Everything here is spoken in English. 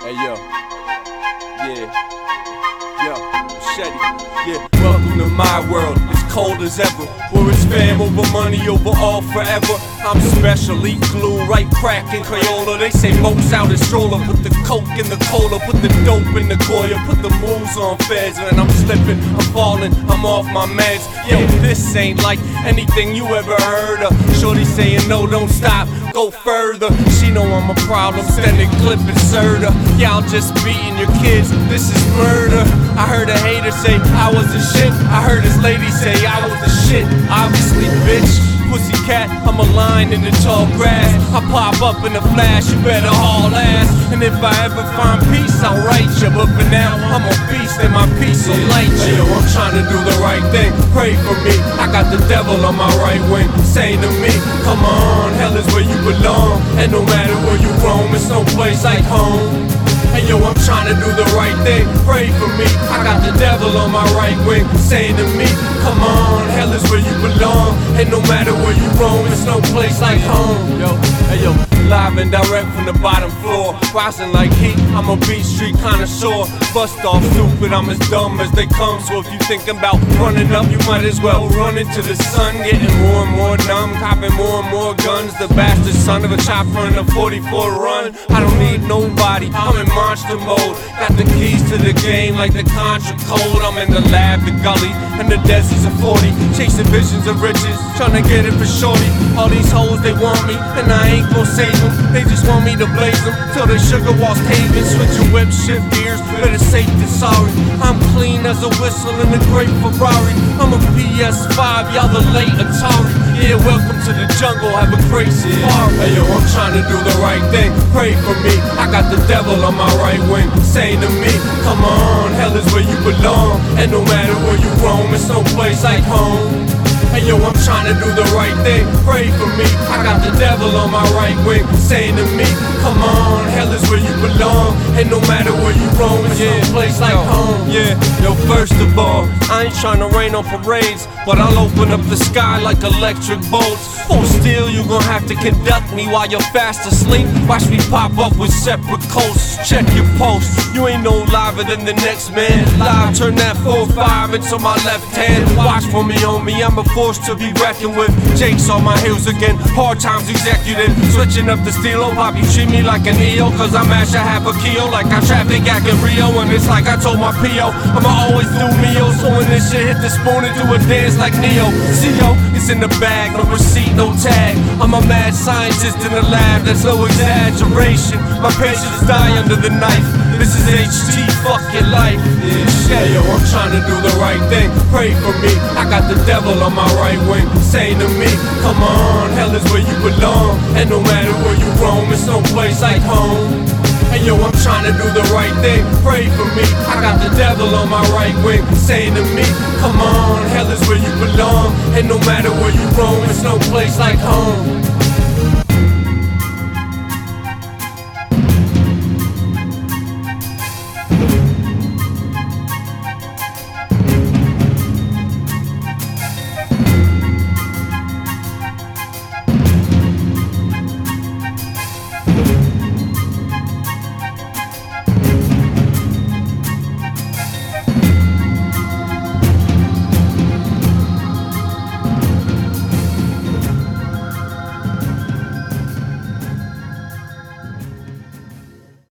Hey yo, yeah, yo, Shetty, yeah. Welcome to my world. It's cold as ever. Where it's fam over money over all forever. I'm special, glue, right crack in Crayola. They say most out in stroller. Put the coke in the cola, put the dope in the Goya, put the moves on feds, and I'm slipping, I'm falling, I'm off my meds. Yo, this ain't like anything you ever heard of. Shorty saying no, don't stop, go further. She know I'm a problem, standing clipping Serta. Yeah, I'm just beating your kids, this is murder. I heard a hater say I was a shit. I heard this lady say I was a shit. Obviously, bitch. Pussycat, I'm a line in the tall grass. I pop up in a flash, you better haul ass. And if I ever find peace, I'll write you. But for now, I'm a beast and my peace will light you. Yo, I'm trying to do the right thing. Pray for me. I got the devil on my right wing. Say to me, come on, hell is where you belong. And no matter where you roam, it's no place like home. Hey yo, I'm trying to do the right thing. Pray for me. I got the devil on my right wing, saying to me, Come on, hell is where you belong. And no matter where you roam, it's no place like home. Yo, hey yo, live and direct from the bottom floor. Rising like heat, I'm a beat street connoisseur. Bust off stupid, I'm as dumb as they come. So if you thinking about running up, you might as well run into the sun. Getting more and more numb, copping more and more guns. The bastard son of a chopper in a 44 run. I don't need nobody, I'm in monster mode. Got the keys to the game like the Contra code. I'm in the lab, the gully, and the deserts of 40. Chasing visions of riches, trying to get it for shorty. All these hoes, they want me, and I ain't gon' them. They just want me to blaze them till the sugar walls caving. Switching whip, shift gears, better safe than sorry. I'm clean as a whistle in a great Ferrari. I'm a PS5, y'all the late Atari. Yeah, welcome to the jungle, have a crazy safari. Hey yo, I'm trying to do the right thing. Pray for me, I got the devil on my right wing. Saying to me, come on, hell is where you belong. And no matter where you roam, it's no place like home. Hey yo, I'm trying to do the right thing. Pray for me. I got the devil on my right wing, saying to me, Come on, hell is where you belong. And no matter where you roam, it's yeah. no place like home. Yeah, yo, first of all, I ain't trying to rain on parades, but I'll open up the sky like electric bolts. For still, you gon' have to conduct me while you're fast asleep. Watch me pop up with separate coasts. Check your post. You ain't no liver than the next man. Live, turn that 4-5 into my left hand. Watch for me on me, I'm a force to be reckoned with. Jake's on my heels again. Hardtimes executive. Switching up the stilo. Oh, Pop, you treat me like an EO. Cause I mash a half a kilo. Like I traffic act in Rio. And it's like I told my PO. I'ma always do Mio. Oh, so when this shit hit the spoon and do a dance like Neo. CO, it's in the bag. No receipt, no tag. I'm a mad scientist in the lab. That's no exaggeration. My patients die under the knife. This is HT, fuck your life. Yeah, shit. Yo, I'm trying to do the right thing. Pray for me. I got the devil on my right wing, saying to me, Come on, hell is where you belong. And no matter where you roam, it's no place like home. Hey yo, I'm trying to do the right thing. Pray for me. I got the devil on my right wing, saying to me, Come on, hell is where you belong. And no matter where you roam, it's no place like home.